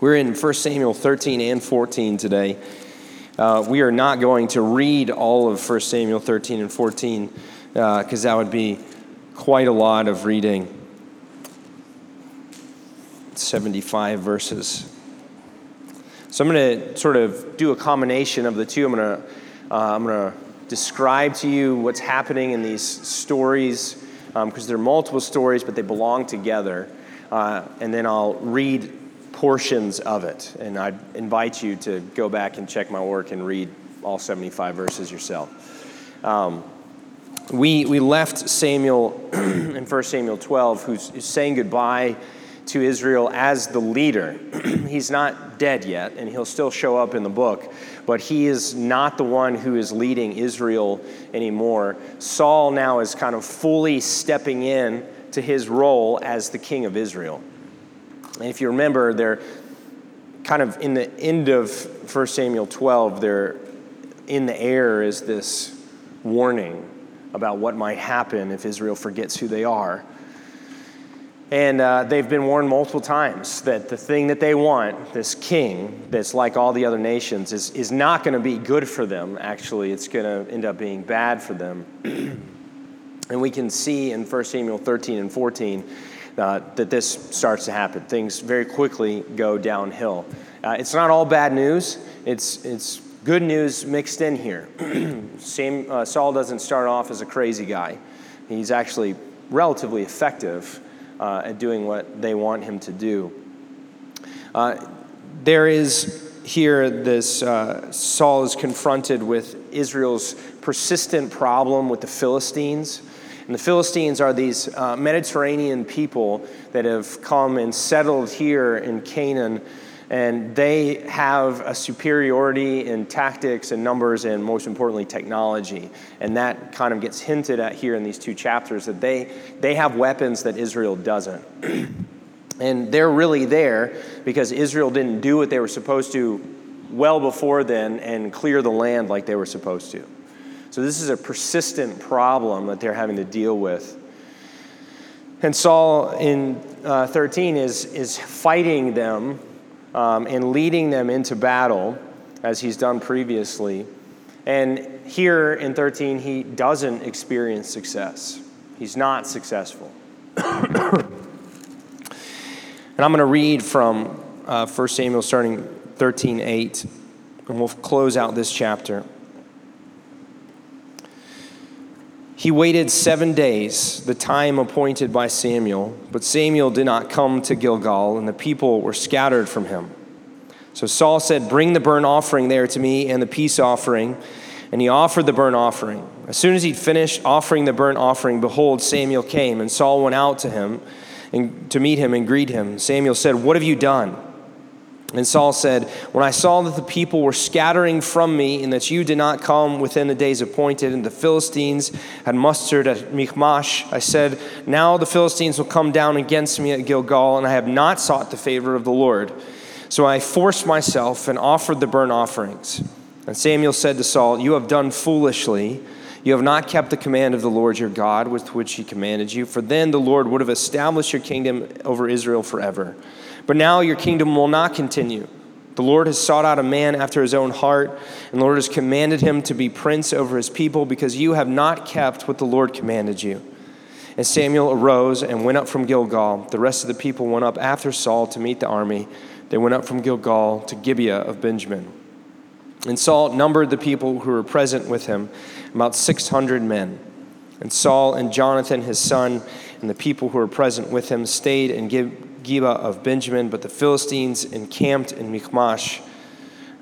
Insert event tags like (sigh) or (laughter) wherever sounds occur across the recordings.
We're in 1 Samuel 13 and 14 today. Uh, we are not going to read all of 1 Samuel 13 and 14 because uh, that would be quite a lot of reading. 75 verses. So I'm going to sort of do a combination of the two. I'm going to uh, I'm going to describe to you what's happening in these stories because um, they're multiple stories, but they belong together. Uh, and then I'll read portions of it. And I invite you to go back and check my work and read all 75 verses yourself. Um, we, we left Samuel (clears throat) in 1 Samuel 12, who's, who's saying goodbye to Israel as the leader. (clears throat) He's not dead yet, and he'll still show up in the book, but he is not the one who is leading Israel anymore. Saul now is kind of fully stepping in to his role as the king of Israel. And if you remember, they're kind of in the end of 1 Samuel 12, they're in the air is this warning about what might happen if Israel forgets who they are. And uh, they've been warned multiple times that the thing that they want, this king that's like all the other nations, is, is not going to be good for them. Actually, it's going to end up being bad for them. (clears throat) and we can see in 1 Samuel 13 and 14 uh, that this starts to happen. Things very quickly go downhill. Uh, it's not all bad news, it's, it's good news mixed in here. (clears throat) Same, uh, Saul doesn't start off as a crazy guy, he's actually relatively effective uh, at doing what they want him to do. Uh, there is here this uh, Saul is confronted with Israel's persistent problem with the Philistines. And the Philistines are these uh, Mediterranean people that have come and settled here in Canaan. And they have a superiority in tactics and numbers and most importantly technology. And that kind of gets hinted at here in these two chapters that they they have weapons that israel doesn't. (clears throat) And they're really there because israel didn't do what they were supposed to well before then and clear the land like they were supposed to so this is a persistent problem that they're having to deal with and saul in uh, 13 is is fighting them um, and leading them into battle as he's done previously. And here in 13, he doesn't experience success. He's not successful. (coughs) and I'm going to read from uh, 1 Samuel starting 13 8, and we'll close out this chapter. He waited seven days, the time appointed by Samuel, but Samuel did not come to Gilgal, and the people were scattered from him. So Saul said, Bring the burnt offering there to me and the peace offering. And he offered the burnt offering. As soon as he'd finished offering the burnt offering, behold, Samuel came, and Saul went out to him and to meet him and greet him. Samuel said, What have you done? And Saul said, When I saw that the people were scattering from me, and that you did not come within the days appointed, and the Philistines had mustered at Michmash, I said, Now the Philistines will come down against me at Gilgal, and I have not sought the favor of the Lord. So I forced myself and offered the burnt offerings. And Samuel said to Saul, You have done foolishly. You have not kept the command of the Lord your God with which he commanded you, for then the Lord would have established your kingdom over Israel forever. But now your kingdom will not continue. The Lord has sought out a man after his own heart, and the Lord has commanded him to be prince over his people because you have not kept what the Lord commanded you. And Samuel arose and went up from Gilgal. The rest of the people went up after Saul to meet the army. They went up from Gilgal to Gibeah of Benjamin. And Saul numbered the people who were present with him, about 600 men. And Saul and Jonathan, his son, and the people who were present with him stayed in Gibeah of Benjamin, but the Philistines encamped in Michmash.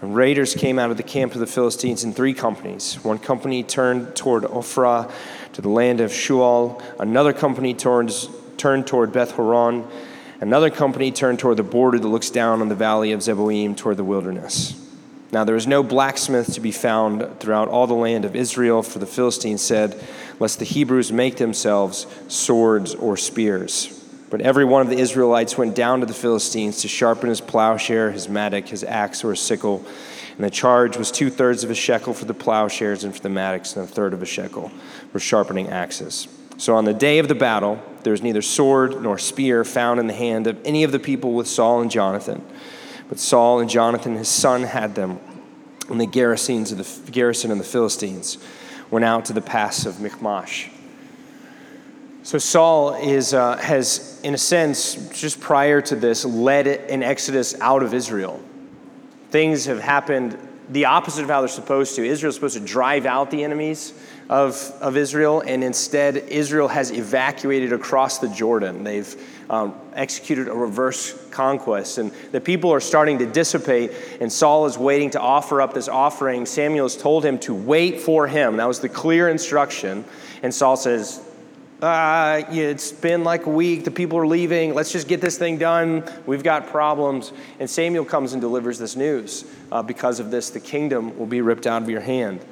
And raiders came out of the camp of the Philistines in three companies. One company turned toward Ophrah to the land of Shual, another company turned toward Beth Horon, another company turned toward the border that looks down on the valley of Zeboim toward the wilderness. Now there was no blacksmith to be found throughout all the land of Israel, for the Philistines said, Lest the Hebrews make themselves swords or spears. But every one of the Israelites went down to the Philistines to sharpen his plowshare, his mattock, his axe, or his sickle. And the charge was two thirds of a shekel for the plowshares and for the mattocks, and a third of a shekel for sharpening axes. So on the day of the battle, there was neither sword nor spear found in the hand of any of the people with Saul and Jonathan. But Saul and Jonathan, his son, had them. And the garrisons of the garrison and the Philistines went out to the pass of Michmash. So Saul is, uh, has, in a sense, just prior to this, led an exodus out of Israel. Things have happened the opposite of how they're supposed to. Israel's supposed to drive out the enemies of, of Israel, and instead, Israel has evacuated across the Jordan. They've um, executed a reverse conquest, and the people are starting to dissipate, and Saul is waiting to offer up this offering. Samuel has told him to wait for him. That was the clear instruction. And Saul says, uh, it's been like a week, the people are leaving, let's just get this thing done, we've got problems. And Samuel comes and delivers this news. Uh, because of this, the kingdom will be ripped out of your hand.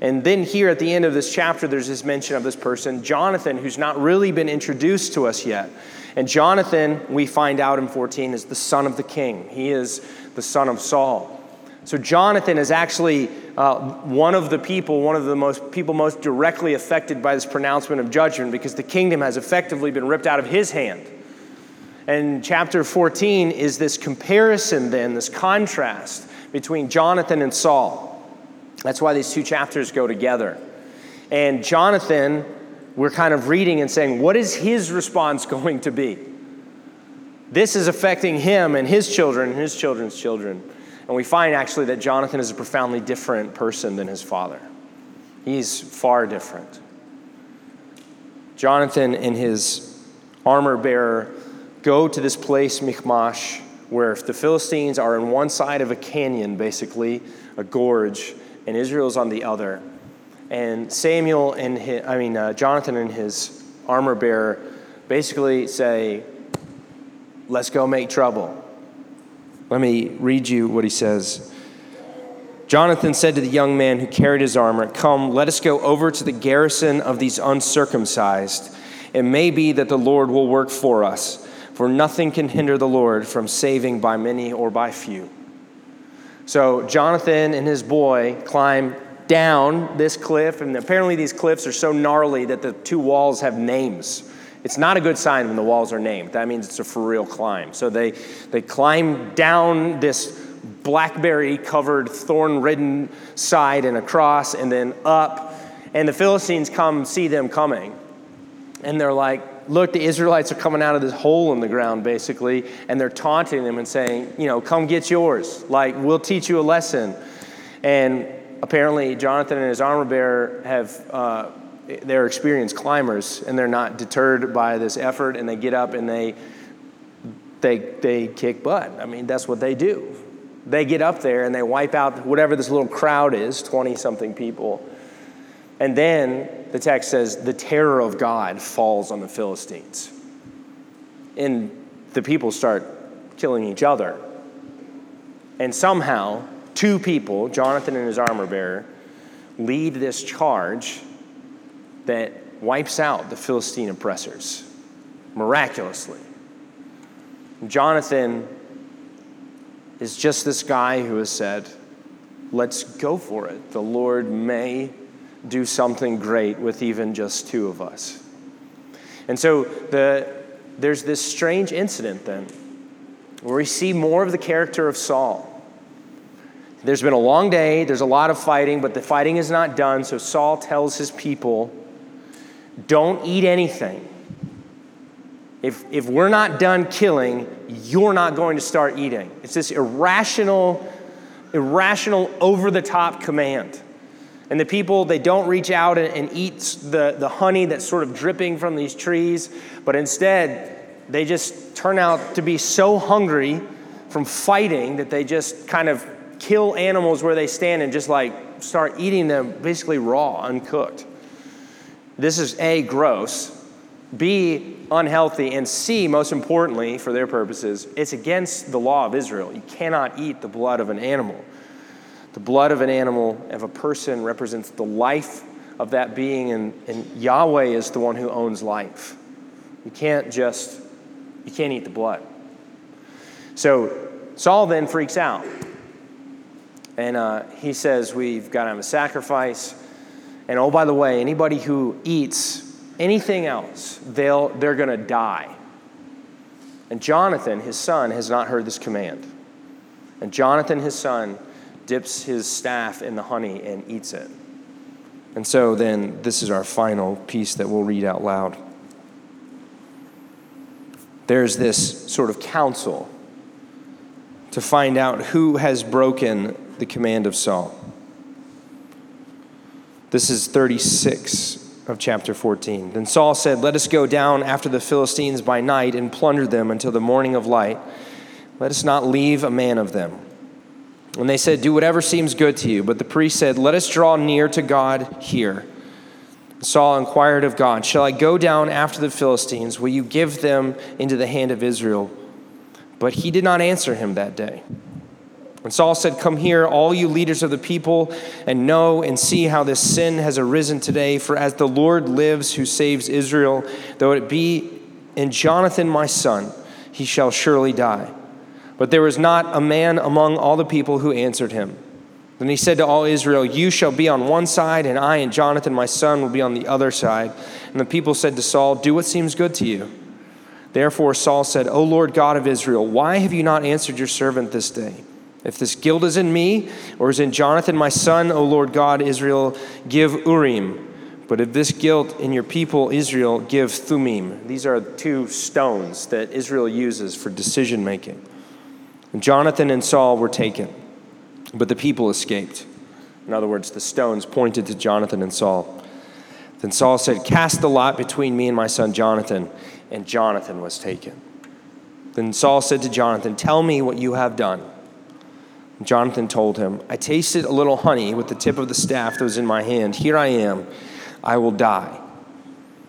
And then here at the end of this chapter, there's this mention of this person, Jonathan, who's not really been introduced to us yet. And Jonathan, we find out in 14, is the son of the king. He is the son of Saul. So Jonathan is actually uh, one of the people, one of the most people most directly affected by this pronouncement of judgment because the kingdom has effectively been ripped out of his hand. And chapter 14 is this comparison, then, this contrast between Jonathan and Saul. That's why these two chapters go together. And Jonathan, we're kind of reading and saying, what is his response (laughs) going to be? This is affecting him and his children and his children's children. And we find actually that Jonathan is a profoundly different person than his father. He's far different. Jonathan and his armor bearer go to this place, Michmash, where the Philistines are on one side of a canyon, basically, a gorge, and Israel's on the other. And Samuel and his, I mean, uh, Jonathan and his armor bearer basically say, Let's go make trouble. Let me read you what he says. Jonathan said to the young man who carried his armor, Come, let us go over to the garrison of these uncircumcised. It may be that the Lord will work for us, for nothing can hinder the Lord from saving by many or by few. So Jonathan and his boy climb down this cliff, and apparently these cliffs are so gnarly that the two walls have names. It's not a good sign when the walls are named. That means it's a for real climb. So they, they climb down this blackberry covered, thorn ridden side and across, and then up. And the Philistines come see them coming. And they're like, Look, the Israelites are coming out of this hole in the ground, basically, and they're taunting them and saying, You know, come get yours. Like, we'll teach you a lesson. And apparently, Jonathan and his armor bearer have. Uh, they're experienced climbers and they're not deterred by this effort and they get up and they they they kick butt. I mean, that's what they do. They get up there and they wipe out whatever this little crowd is, 20 something people. And then the text says the terror of God falls on the Philistines. And the people start killing each other. And somehow, two people, Jonathan and his armor bearer, lead this charge that wipes out the Philistine oppressors miraculously. Jonathan is just this guy who has said, Let's go for it. The Lord may do something great with even just two of us. And so the, there's this strange incident then where we see more of the character of Saul. There's been a long day, there's a lot of fighting, but the fighting is not done. So Saul tells his people, don't eat anything. If, if we're not done killing, you're not going to start eating. It's this irrational, irrational, over the top command. And the people, they don't reach out and, and eat the, the honey that's sort of dripping from these trees, but instead, they just turn out to be so hungry from fighting that they just kind of kill animals where they stand and just like start eating them basically raw, uncooked. This is A, gross, B, unhealthy, and C, most importantly for their purposes, it's against the law of Israel. You cannot eat the blood of an animal. The blood of an animal, of a person, represents the life of that being, and, and Yahweh is the one who owns life. You can't just, you can't eat the blood. So Saul then freaks out. And uh, he says, We've got to have a sacrifice. And oh, by the way, anybody who eats anything else, they'll, they're going to die. And Jonathan, his son, has not heard this command. And Jonathan, his son, dips his staff in the honey and eats it. And so then, this is our final piece that we'll read out loud. There's this sort of council to find out who has broken the command of Saul. This is 36 of chapter 14. Then Saul said, Let us go down after the Philistines by night and plunder them until the morning of light. Let us not leave a man of them. And they said, Do whatever seems good to you. But the priest said, Let us draw near to God here. Saul inquired of God, Shall I go down after the Philistines? Will you give them into the hand of Israel? But he did not answer him that day. And Saul said, Come here, all you leaders of the people, and know and see how this sin has arisen today. For as the Lord lives who saves Israel, though it be in Jonathan my son, he shall surely die. But there was not a man among all the people who answered him. Then he said to all Israel, You shall be on one side, and I and Jonathan my son will be on the other side. And the people said to Saul, Do what seems good to you. Therefore Saul said, O Lord God of Israel, why have you not answered your servant this day? If this guilt is in me or is in Jonathan my son, O Lord God Israel, give Urim. But if this guilt in your people Israel, give Thummim. These are two stones that Israel uses for decision making. Jonathan and Saul were taken, but the people escaped. In other words, the stones pointed to Jonathan and Saul. Then Saul said, Cast the lot between me and my son Jonathan. And Jonathan was taken. Then Saul said to Jonathan, Tell me what you have done. Jonathan told him, I tasted a little honey with the tip of the staff that was in my hand. Here I am. I will die.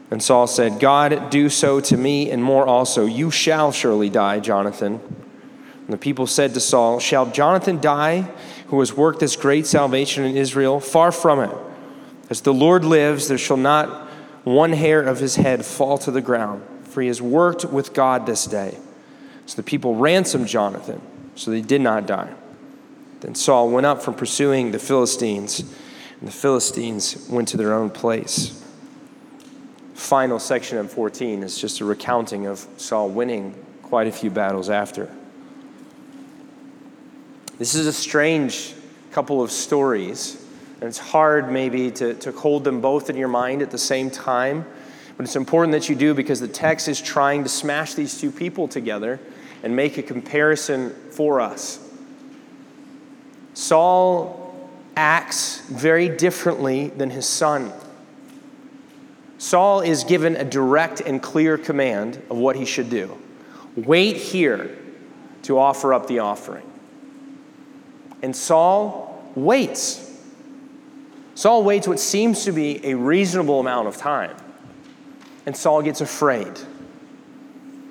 And Saul said, God, do so to me and more also. You shall surely die, Jonathan. And the people said to Saul, Shall Jonathan die, who has worked this great salvation in Israel? Far from it. As the Lord lives, there shall not one hair of his head fall to the ground, for he has worked with God this day. So the people ransomed Jonathan, so they did not die. Then Saul went up from pursuing the Philistines, and the Philistines went to their own place. Final section of 14 is just a recounting of Saul winning quite a few battles after. This is a strange couple of stories, and it's hard maybe to, to hold them both in your mind at the same time. But it's important that you do because the text is trying to smash these two people together and make a comparison for us. Saul acts very differently than his son. Saul is given a direct and clear command of what he should do wait here to offer up the offering. And Saul waits. Saul waits what seems to be a reasonable amount of time. And Saul gets afraid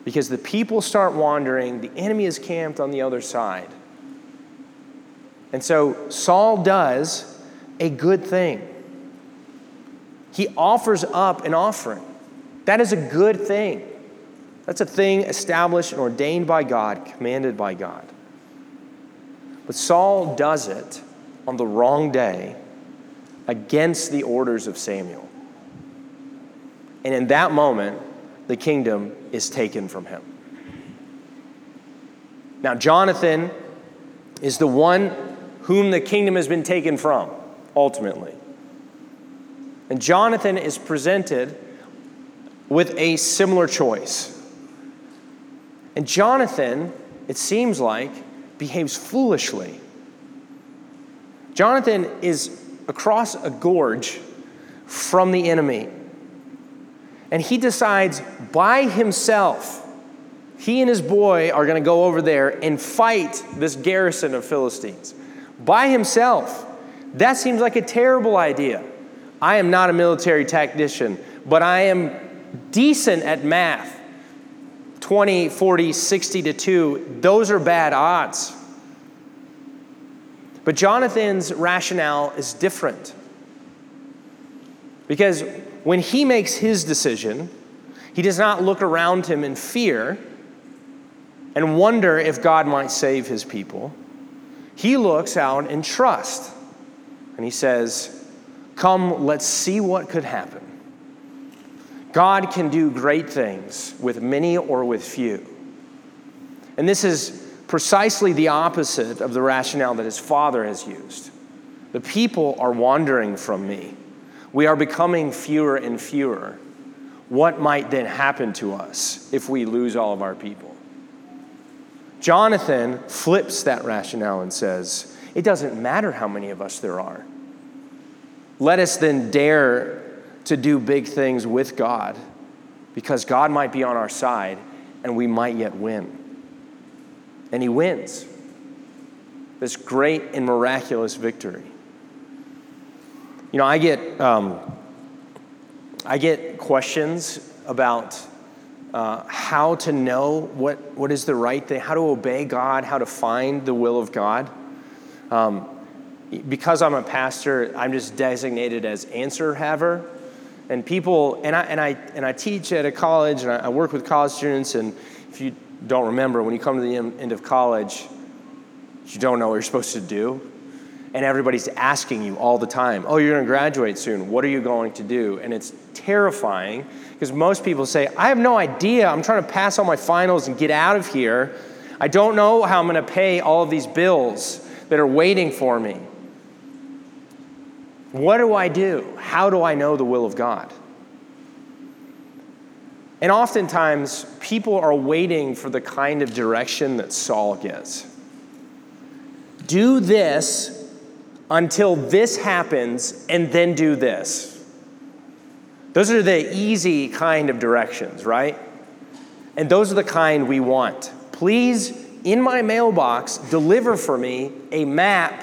because the people start wandering, the enemy is camped on the other side. And so Saul does a good thing. He offers up an offering. That is a good thing. That's a thing established and ordained by God, commanded by God. But Saul does it on the wrong day against the orders of Samuel. And in that moment, the kingdom is taken from him. Now, Jonathan is the one whom the kingdom has been taken from, ultimately. And Jonathan is presented with a similar choice. And Jonathan, it seems like, behaves foolishly. Jonathan is across a gorge from the enemy. And he decides by himself, he and his boy are going to go over there and fight this garrison of Philistines. By himself. That seems like a terrible idea. I am not a military tactician, but I am decent at math. 20, 40, 60 to 2, those are bad odds. But Jonathan's rationale is different. Because when he makes his decision, he does not look around him in fear and wonder if God might save his people. He looks out in trust and he says, Come, let's see what could happen. God can do great things with many or with few. And this is precisely the opposite of the rationale that his father has used. The people are wandering from me. We are becoming fewer and fewer. What might then happen to us if we lose all of our people? Jonathan flips that rationale and says, It doesn't matter how many of us there are. Let us then dare to do big things with God because God might be on our side and we might yet win. And he wins this great and miraculous victory. You know, I get, um, I get questions about uh, how to know what, what is the right thing, how to obey God, how to find the will of God. Um, because I'm a pastor, I'm just designated as answer haver. And people, and I, and, I, and I teach at a college and I, I work with college students. And if you don't remember, when you come to the end of college, you don't know what you're supposed to do. And everybody's asking you all the time, oh, you're going to graduate soon. What are you going to do? And it's terrifying because most people say, I have no idea. I'm trying to pass all my finals and get out of here. I don't know how I'm going to pay all of these bills that are waiting for me. What do I do? How do I know the will of God? And oftentimes, people are waiting for the kind of direction that Saul gets. Do this until this happens, and then do this. Those are the easy kind of directions, right? And those are the kind we want. Please, in my mailbox, deliver for me a map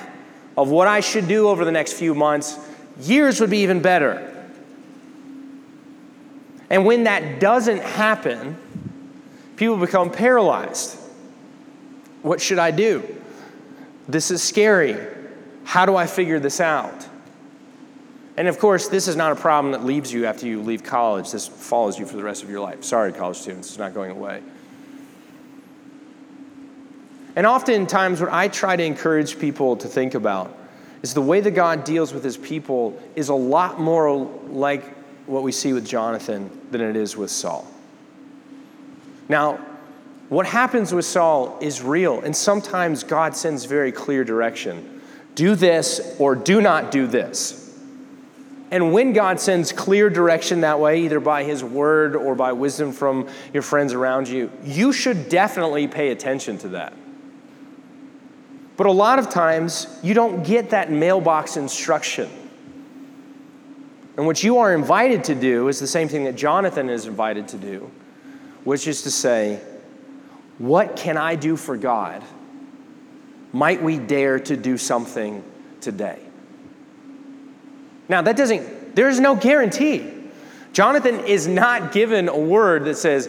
of what I should do over the next few months, years would be even better. And when that doesn't happen, people become paralyzed. What should I do? This is scary. How do I figure this out? And of course, this is not a problem that leaves you after you leave college. This follows you for the rest of your life. Sorry, college students, it's not going away. And oftentimes, what I try to encourage people to think about is the way that God deals with his people is a lot more like what we see with Jonathan than it is with Saul. Now, what happens with Saul is real, and sometimes God sends very clear direction do this or do not do this. And when God sends clear direction that way, either by His word or by wisdom from your friends around you, you should definitely pay attention to that. But a lot of times, you don't get that mailbox instruction. And what you are invited to do is the same thing that Jonathan is invited to do, which is to say, What can I do for God? Might we dare to do something today? Now, that doesn't, there's no guarantee. Jonathan is not given a word that says,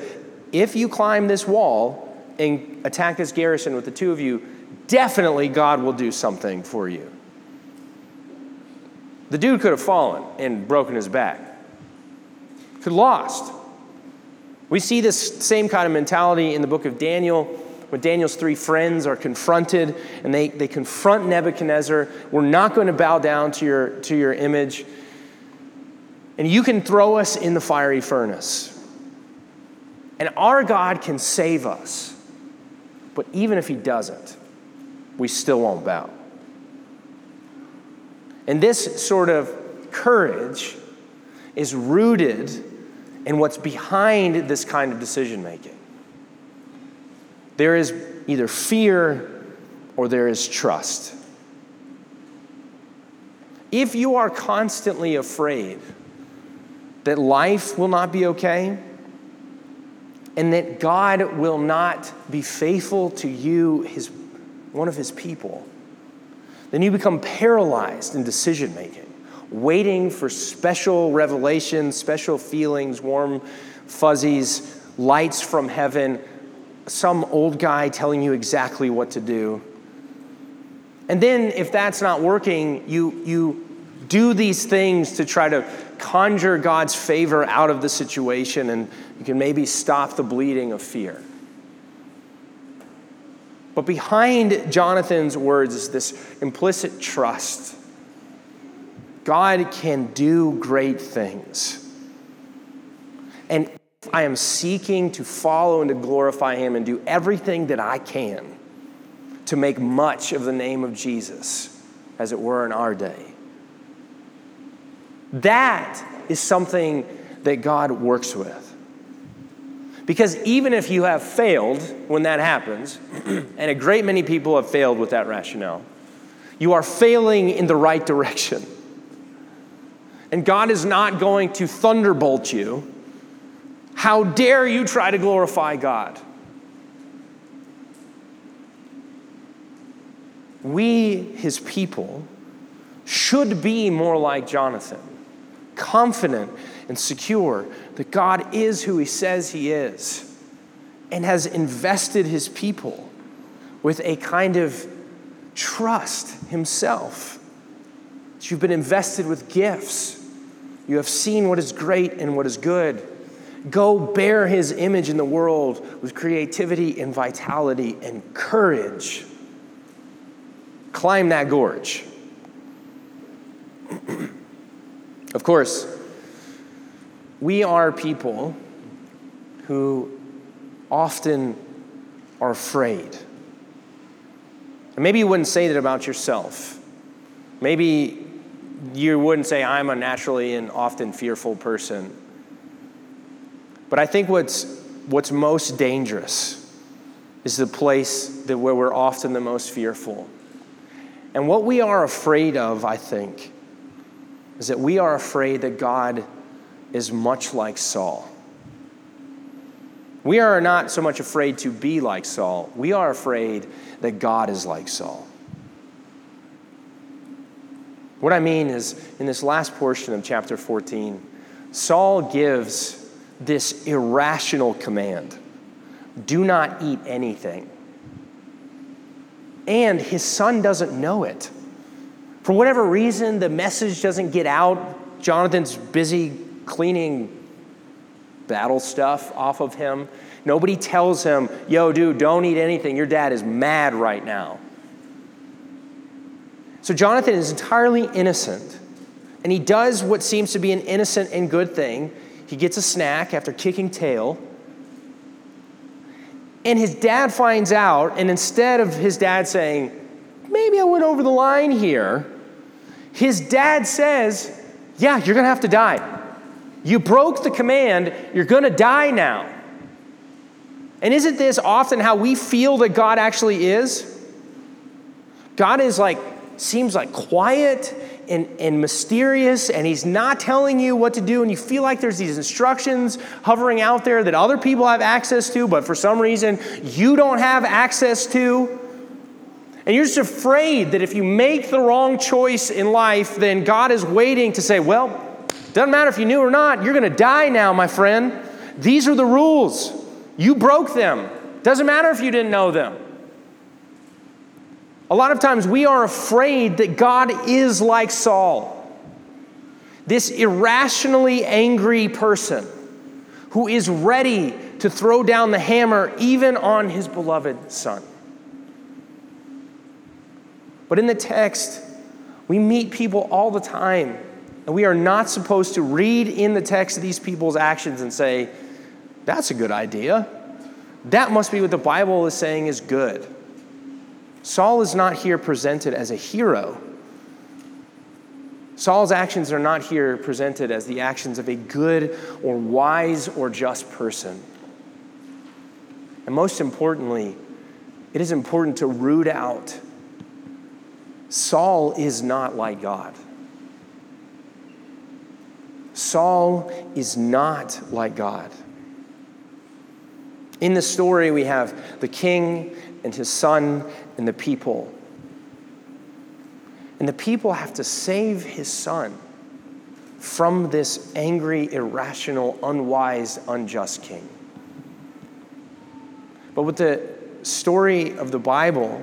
if you climb this wall and attack this garrison with the two of you, definitely God will do something for you. The dude could have fallen and broken his back, could have lost. We see this same kind of mentality in the book of Daniel when Daniel's three friends are confronted and they, they confront Nebuchadnezzar. We're not going to bow down to your, to your image. And you can throw us in the fiery furnace. And our God can save us. But even if he doesn't, we still won't bow. And this sort of courage is rooted in what's behind this kind of decision making. There is either fear or there is trust. If you are constantly afraid that life will not be okay and that God will not be faithful to you, his one of his people, then you become paralyzed in decision making, waiting for special revelations, special feelings, warm fuzzies, lights from heaven, some old guy telling you exactly what to do. And then, if that's not working, you, you do these things to try to conjure God's favor out of the situation, and you can maybe stop the bleeding of fear. But behind Jonathan's words is this implicit trust. God can do great things. And I am seeking to follow and to glorify Him and do everything that I can, to make much of the name of Jesus, as it were, in our day. That is something that God works with. Because even if you have failed when that happens, (clears throat) and a great many people have failed with that rationale, you are failing in the right direction. And God is not going to thunderbolt you. How dare you try to glorify God? We, his people, should be more like Jonathan, confident and secure that God is who he says he is and has invested his people with a kind of trust himself. You've been invested with gifts. You have seen what is great and what is good. Go bear his image in the world with creativity and vitality and courage. Climb that gorge. (clears throat) of course, we are people who often are afraid. And maybe you wouldn't say that about yourself. Maybe you wouldn't say, I'm a naturally and often fearful person. But I think what's, what's most dangerous is the place that where we're often the most fearful. And what we are afraid of, I think, is that we are afraid that God is much like Saul. We are not so much afraid to be like Saul, we are afraid that God is like Saul. What I mean is, in this last portion of chapter 14, Saul gives this irrational command do not eat anything. And his son doesn't know it. For whatever reason, the message doesn't get out. Jonathan's busy cleaning battle stuff off of him. Nobody tells him, yo, dude, don't eat anything. Your dad is mad right now. So Jonathan is entirely innocent, and he does what seems to be an innocent and good thing. He gets a snack after kicking tail. And his dad finds out, and instead of his dad saying, maybe I went over the line here, his dad says, yeah, you're gonna have to die. You broke the command, you're going to die now. And isn't this often how we feel that God actually is? God is like, seems like quiet and, and mysterious, and He's not telling you what to do, and you feel like there's these instructions hovering out there that other people have access to, but for some reason you don't have access to. And you're just afraid that if you make the wrong choice in life, then God is waiting to say, well, doesn't matter if you knew or not, you're to die now, my friend. These are the rules. You broke them. Doesn't matter if you didn't know them. A lot of times we are afraid that God is like Saul, this irrationally angry person who is ready to throw down the hammer even on his beloved son. But in the text, we meet people all the time and we are not supposed to read in the text these people's actions and say, that's a good idea. That must be what the Bible is saying is good. Saul is not here presented as a hero. Saul's actions are not here presented as the actions of a good or wise or just person. And most importantly, it is important to root out Saul is not like God. Saul is not like God. In the story, we have the king and his son and the people. And the people have to save his son from this angry, irrational, unwise, unjust king. But what the story of the Bible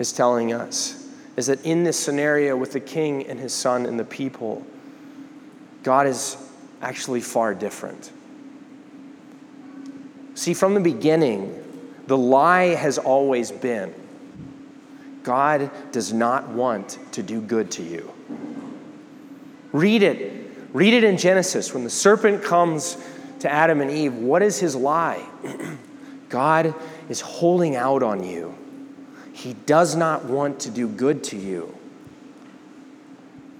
is telling us is that in this scenario with the king and his son and the people, God is actually far different. See, from the beginning, the lie has always been God does not want to do good to you. Read it. Read it in Genesis. When the serpent comes to Adam and Eve, what is his lie? (clears throat) God is holding out on you. he does not want to do good to you.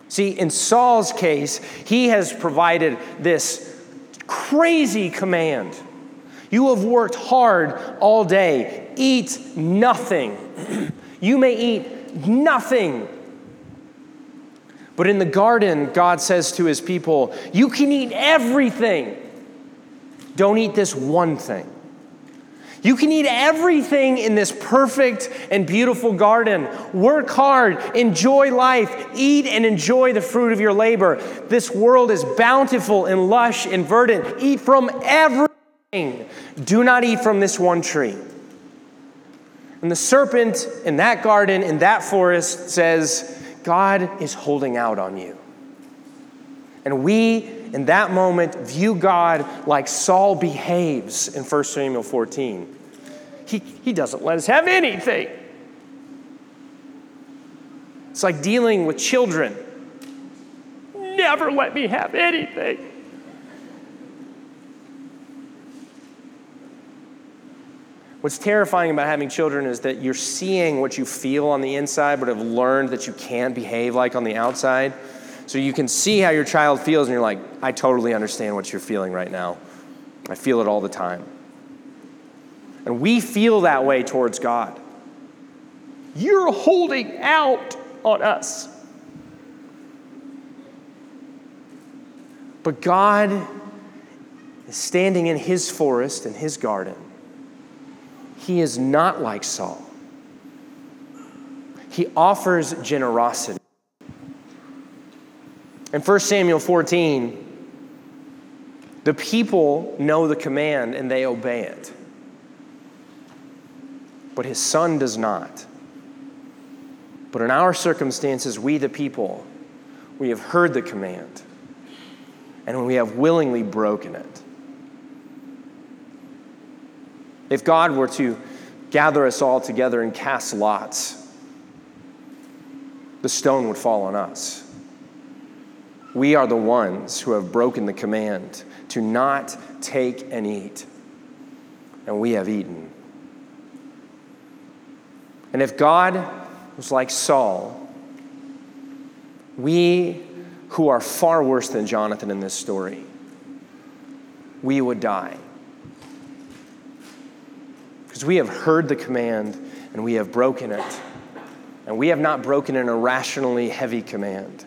See, in Saul's case, he has provided this crazy command. You have worked hard all day. Eat nothing. (clears throat) you may eat nothing. But in the garden, God says to his people, You can eat everything. Don't eat this one thing. You can eat everything in this perfect and beautiful garden. Work hard, enjoy life, eat and enjoy the fruit of your labor. This world is bountiful and lush and verdant. Eat from everything. Do not eat from this one tree. And the serpent in that garden, in that forest, says, God is holding out on you. And we in that moment, view God like Saul behaves in 1 Samuel 14. He, he doesn't let us have anything. It's like dealing with children. Never let me have anything. What's terrifying about having children is that you're seeing what you feel on the inside, but have learned that you can't behave like on the outside. So you can see how your child feels, and you're like, I totally understand what you're feeling right now. I feel it all the time. And we feel that way towards God. You're holding out on us. But God is standing in his forest, in his garden. He is not like Saul. He offers generosity. In 1 Samuel 14, the people know the command and they obey it. But his son does not. But in our circumstances, we, the people, we have heard the command and we have willingly broken it. If God were to gather us all together and cast lots, the stone would fall on us. We are the ones who have broken the command to not take and eat, and we have eaten. And if God was like Saul, we who are far worse than Jonathan in this story, we would die. Because we have heard the command and we have broken it. And we have not broken an irrationally heavy command.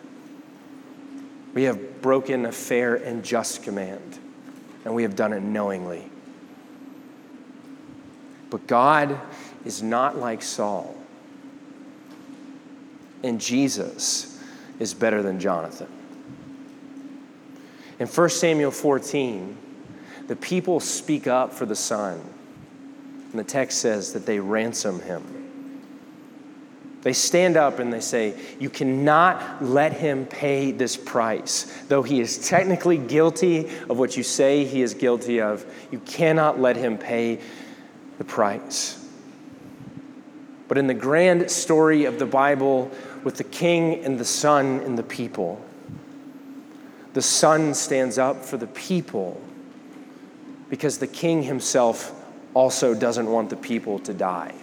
We have broken a fair and just command, and we have done it knowingly. But God is not like Saul, and Jesus is better than Jonathan. In 1 Samuel 14, the people speak up for the son, and the text says that they ransom him. They stand up and they say, You cannot let him pay this price. Though he is technically guilty of what you say he is guilty of, you cannot let him pay the price. But in the grand story of the Bible, with the king and the son and the people, the son stands up for the people because the king himself also doesn't want the people to die.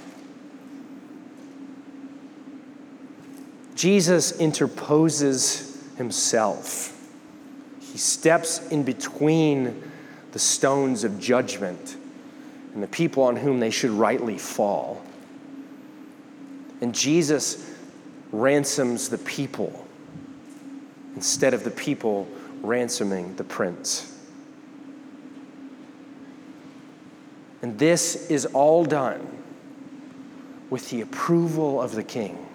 Jesus interposes himself. He steps in between the stones of judgment and the people on whom they should rightly fall. And Jesus ransoms the people instead of the people ransoming the prince. And this is all done with the approval of the king.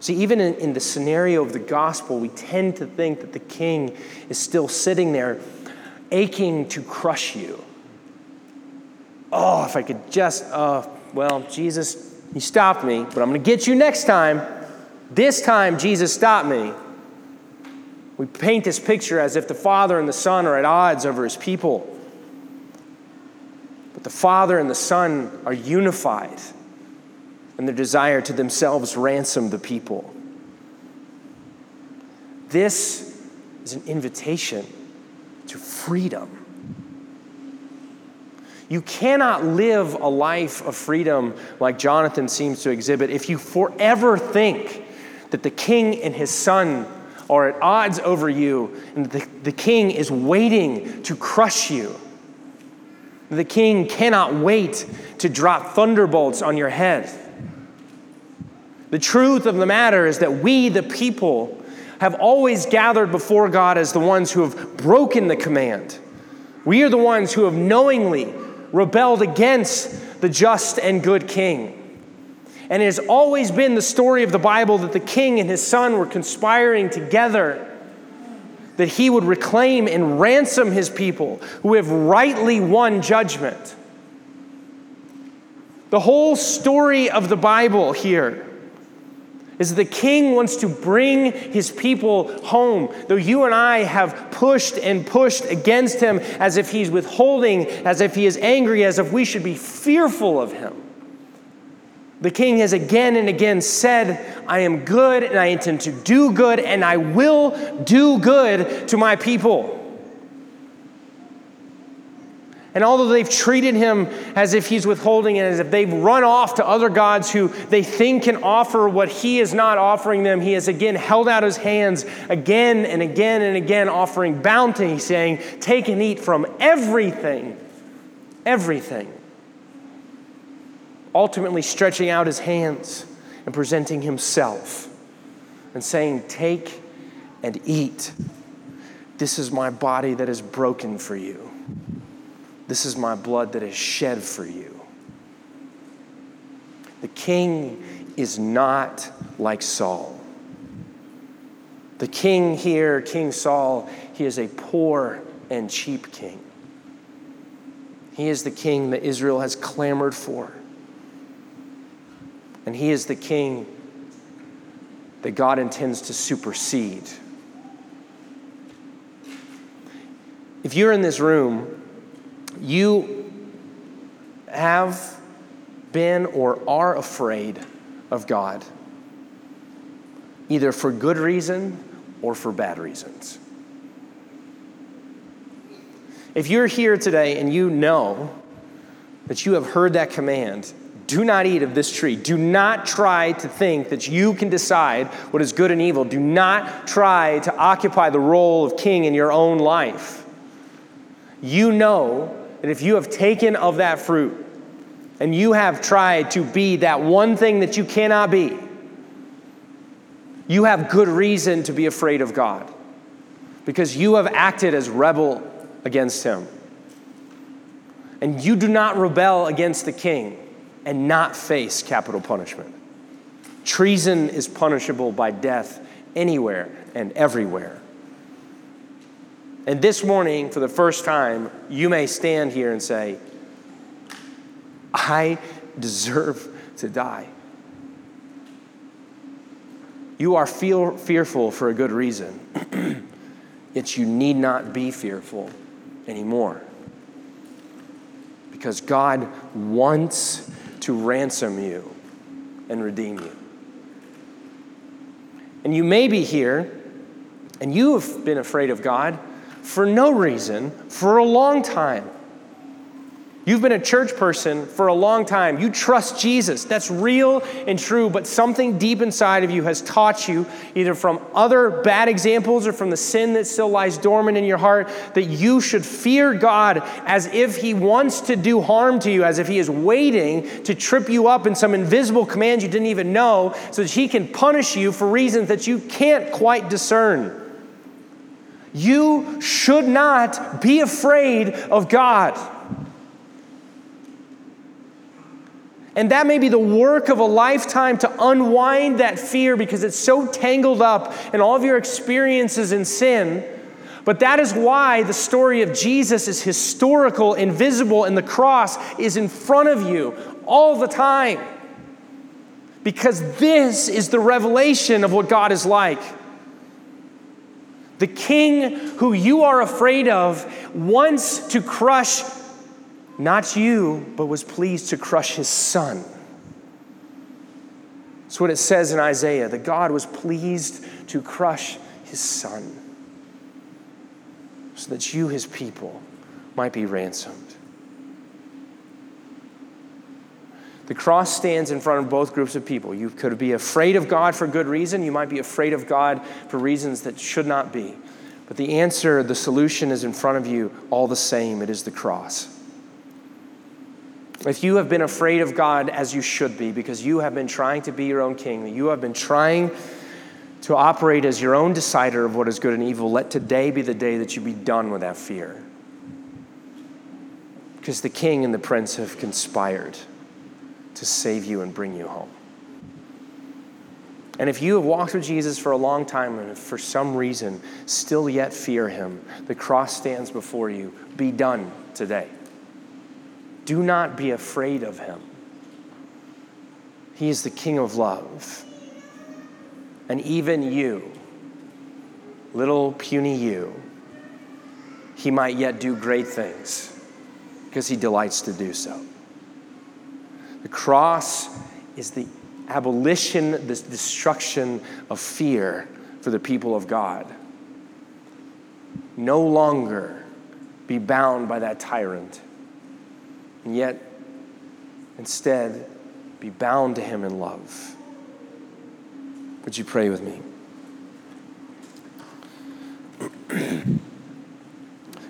See, even in, in, the scenario of the gospel, we tend to think that the king is still sitting there aching to crush you. Oh, if I could just, oh, well, Jesus, you stopped me, but I'm going to get you next time. This time, Jesus stopped me. We paint this picture as if the Father and the Son are at odds over his people. But the Father and the Son are unified in their desire to themselves ransom the people. This is an invitation to freedom. You cannot live a life of freedom like Jonathan seems to exhibit if you forever think that the king and his son are at odds over you and the, the king is waiting to crush you. The king cannot wait to drop thunderbolts on your head. The truth of the matter is that we, the people, have always gathered before God as the ones who have broken the command. We are the ones who have knowingly rebelled against the just and good king. And it has always been the story of the Bible that the king and his son were conspiring together that he would reclaim and ransom his people who have rightly won judgment. The whole story of the Bible here is that the king wants to bring his people home. Though you and I have pushed and pushed against him as if he's withholding, as if he is angry, as if we should be fearful of him. The king has again and again said, I am good and I intend to do good and I will do good to my people. And although they've treated him as if he's withholding and as if they've run off to other gods who they think can offer what he is not offering them, he has again held out his hands again and again and again, offering bounty, saying, Take and eat from everything, everything. Ultimately, stretching out his hands and presenting himself and saying, Take and eat. This is my body that is broken for you. This is my blood that is shed for you. The king is not like Saul. The king here, King Saul, he is a poor and cheap king. He is the king that Israel has clamored for. And he is the king that God intends to supersede. If you're in this room you have been or are afraid of God, either for good reason or for bad reasons. If you're here today and you know that you have heard that command, do not eat of this tree. Do not try to think that you can decide what is good and evil. Do not try to occupy the role of king in your own life. You know that if you have taken of that fruit and you have tried to be that one thing that you cannot be, you have good reason to be afraid of God because you have acted as rebel against him. And you do not rebel against the king and not face capital punishment. Treason is punishable by death anywhere and everywhere. And this morning, for the first time, you may stand here and say, I deserve to die. You are feel, fearful for a good reason, (clears throat) yet you need not be fearful anymore. Because God wants to ransom you and redeem you. And you may be here and you have been afraid of God for no reason for a long time. You've been a church person for a long time. You trust Jesus. That's real and true, but something deep inside of you has taught you, either from other bad examples or from the sin that still lies dormant in your heart, that you should fear God as if He wants to do harm to you, as if He is waiting to trip you up in some invisible command you didn't even know, so that He can punish you for reasons that you can't quite discern. You should not be afraid of God. And that may be the work of a lifetime to unwind that fear because it's so tangled up in all of your experiences in sin. But that is why the story of Jesus is historical, invisible, and the cross is in front of you all the time. Because this is the revelation of what God is like. The king who you are afraid of wants to crush not you, but was pleased to crush his son. That's what it says in Isaiah that God was pleased to crush his son so that you, his people, might be ransomed. The cross stands in front of both groups of people. You could be afraid of God for good reason. You might be afraid of God for reasons that should not be. But the answer, the solution is in front of you all the same. It is the cross. If you have been afraid of God as you should be because you have been trying to be your own king, you have been trying to operate as your own decider of what is good and evil, let today be the day that you be done with that fear. Because the king and the prince have conspired to save you and bring you home. And if you have walked with Jesus for a long time and for some reason still yet fear him, the cross stands before you. Be done today. Do not be afraid of him. He is the King of love. And even you, little puny you, he might yet do great things because he delights to do so. The cross is the abolition, the destruction of fear for the people of God. No longer be bound by that tyrant, and yet instead be bound to him in love. Would you pray with me? (clears throat)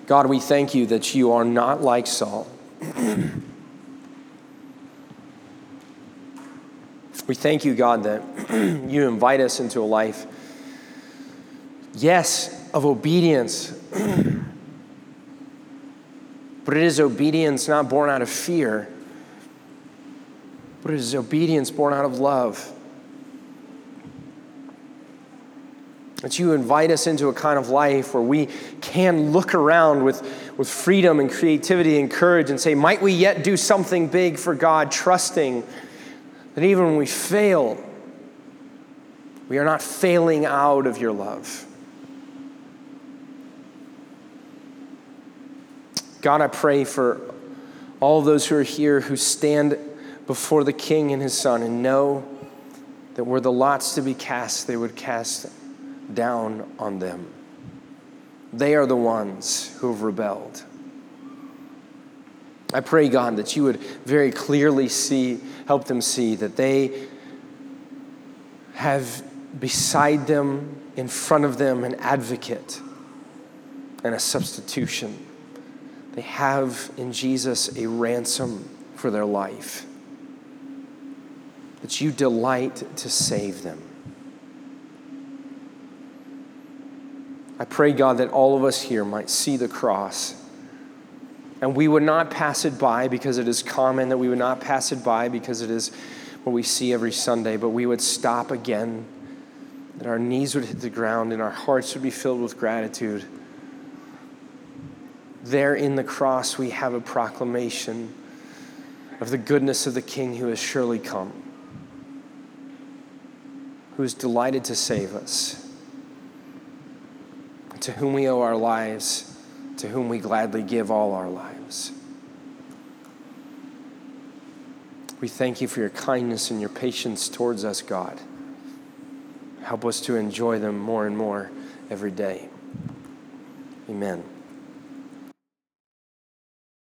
God, we thank you that you are not like Saul. (clears throat) We thank you, God, that (clears throat) you invite us into a life, yes, of obedience, but it is obedience not born out of fear, but it is obedience born out of love. That you invite us into a kind of life where we can look around with, with freedom and creativity and courage and say, Might we yet do something big for God, trusting that even when we fail, we are not failing out of your love. God, I pray for all those who are here who stand before the King and his Son and know that were the lots to be cast, they would cast down on them. They are the ones who have rebelled. I pray, God, that you would very clearly see, help them see that they have beside them, in front of them, an advocate and a substitution. They have in Jesus a ransom for their life. That you delight to save them. I pray, God, that all of us here might see the cross and we would not pass it by because it is common, that we would not pass it by because it is what we see every Sunday, but we would stop again, that our knees would hit the ground and our hearts would be filled with gratitude. There in the cross, we have a proclamation of the goodness of the King who has surely come, who is delighted to save us, to whom we owe our lives to whom we gladly give all our lives. We thank you for your kindness and your patience towards us, God. Help us to enjoy them more and more every day. Amen.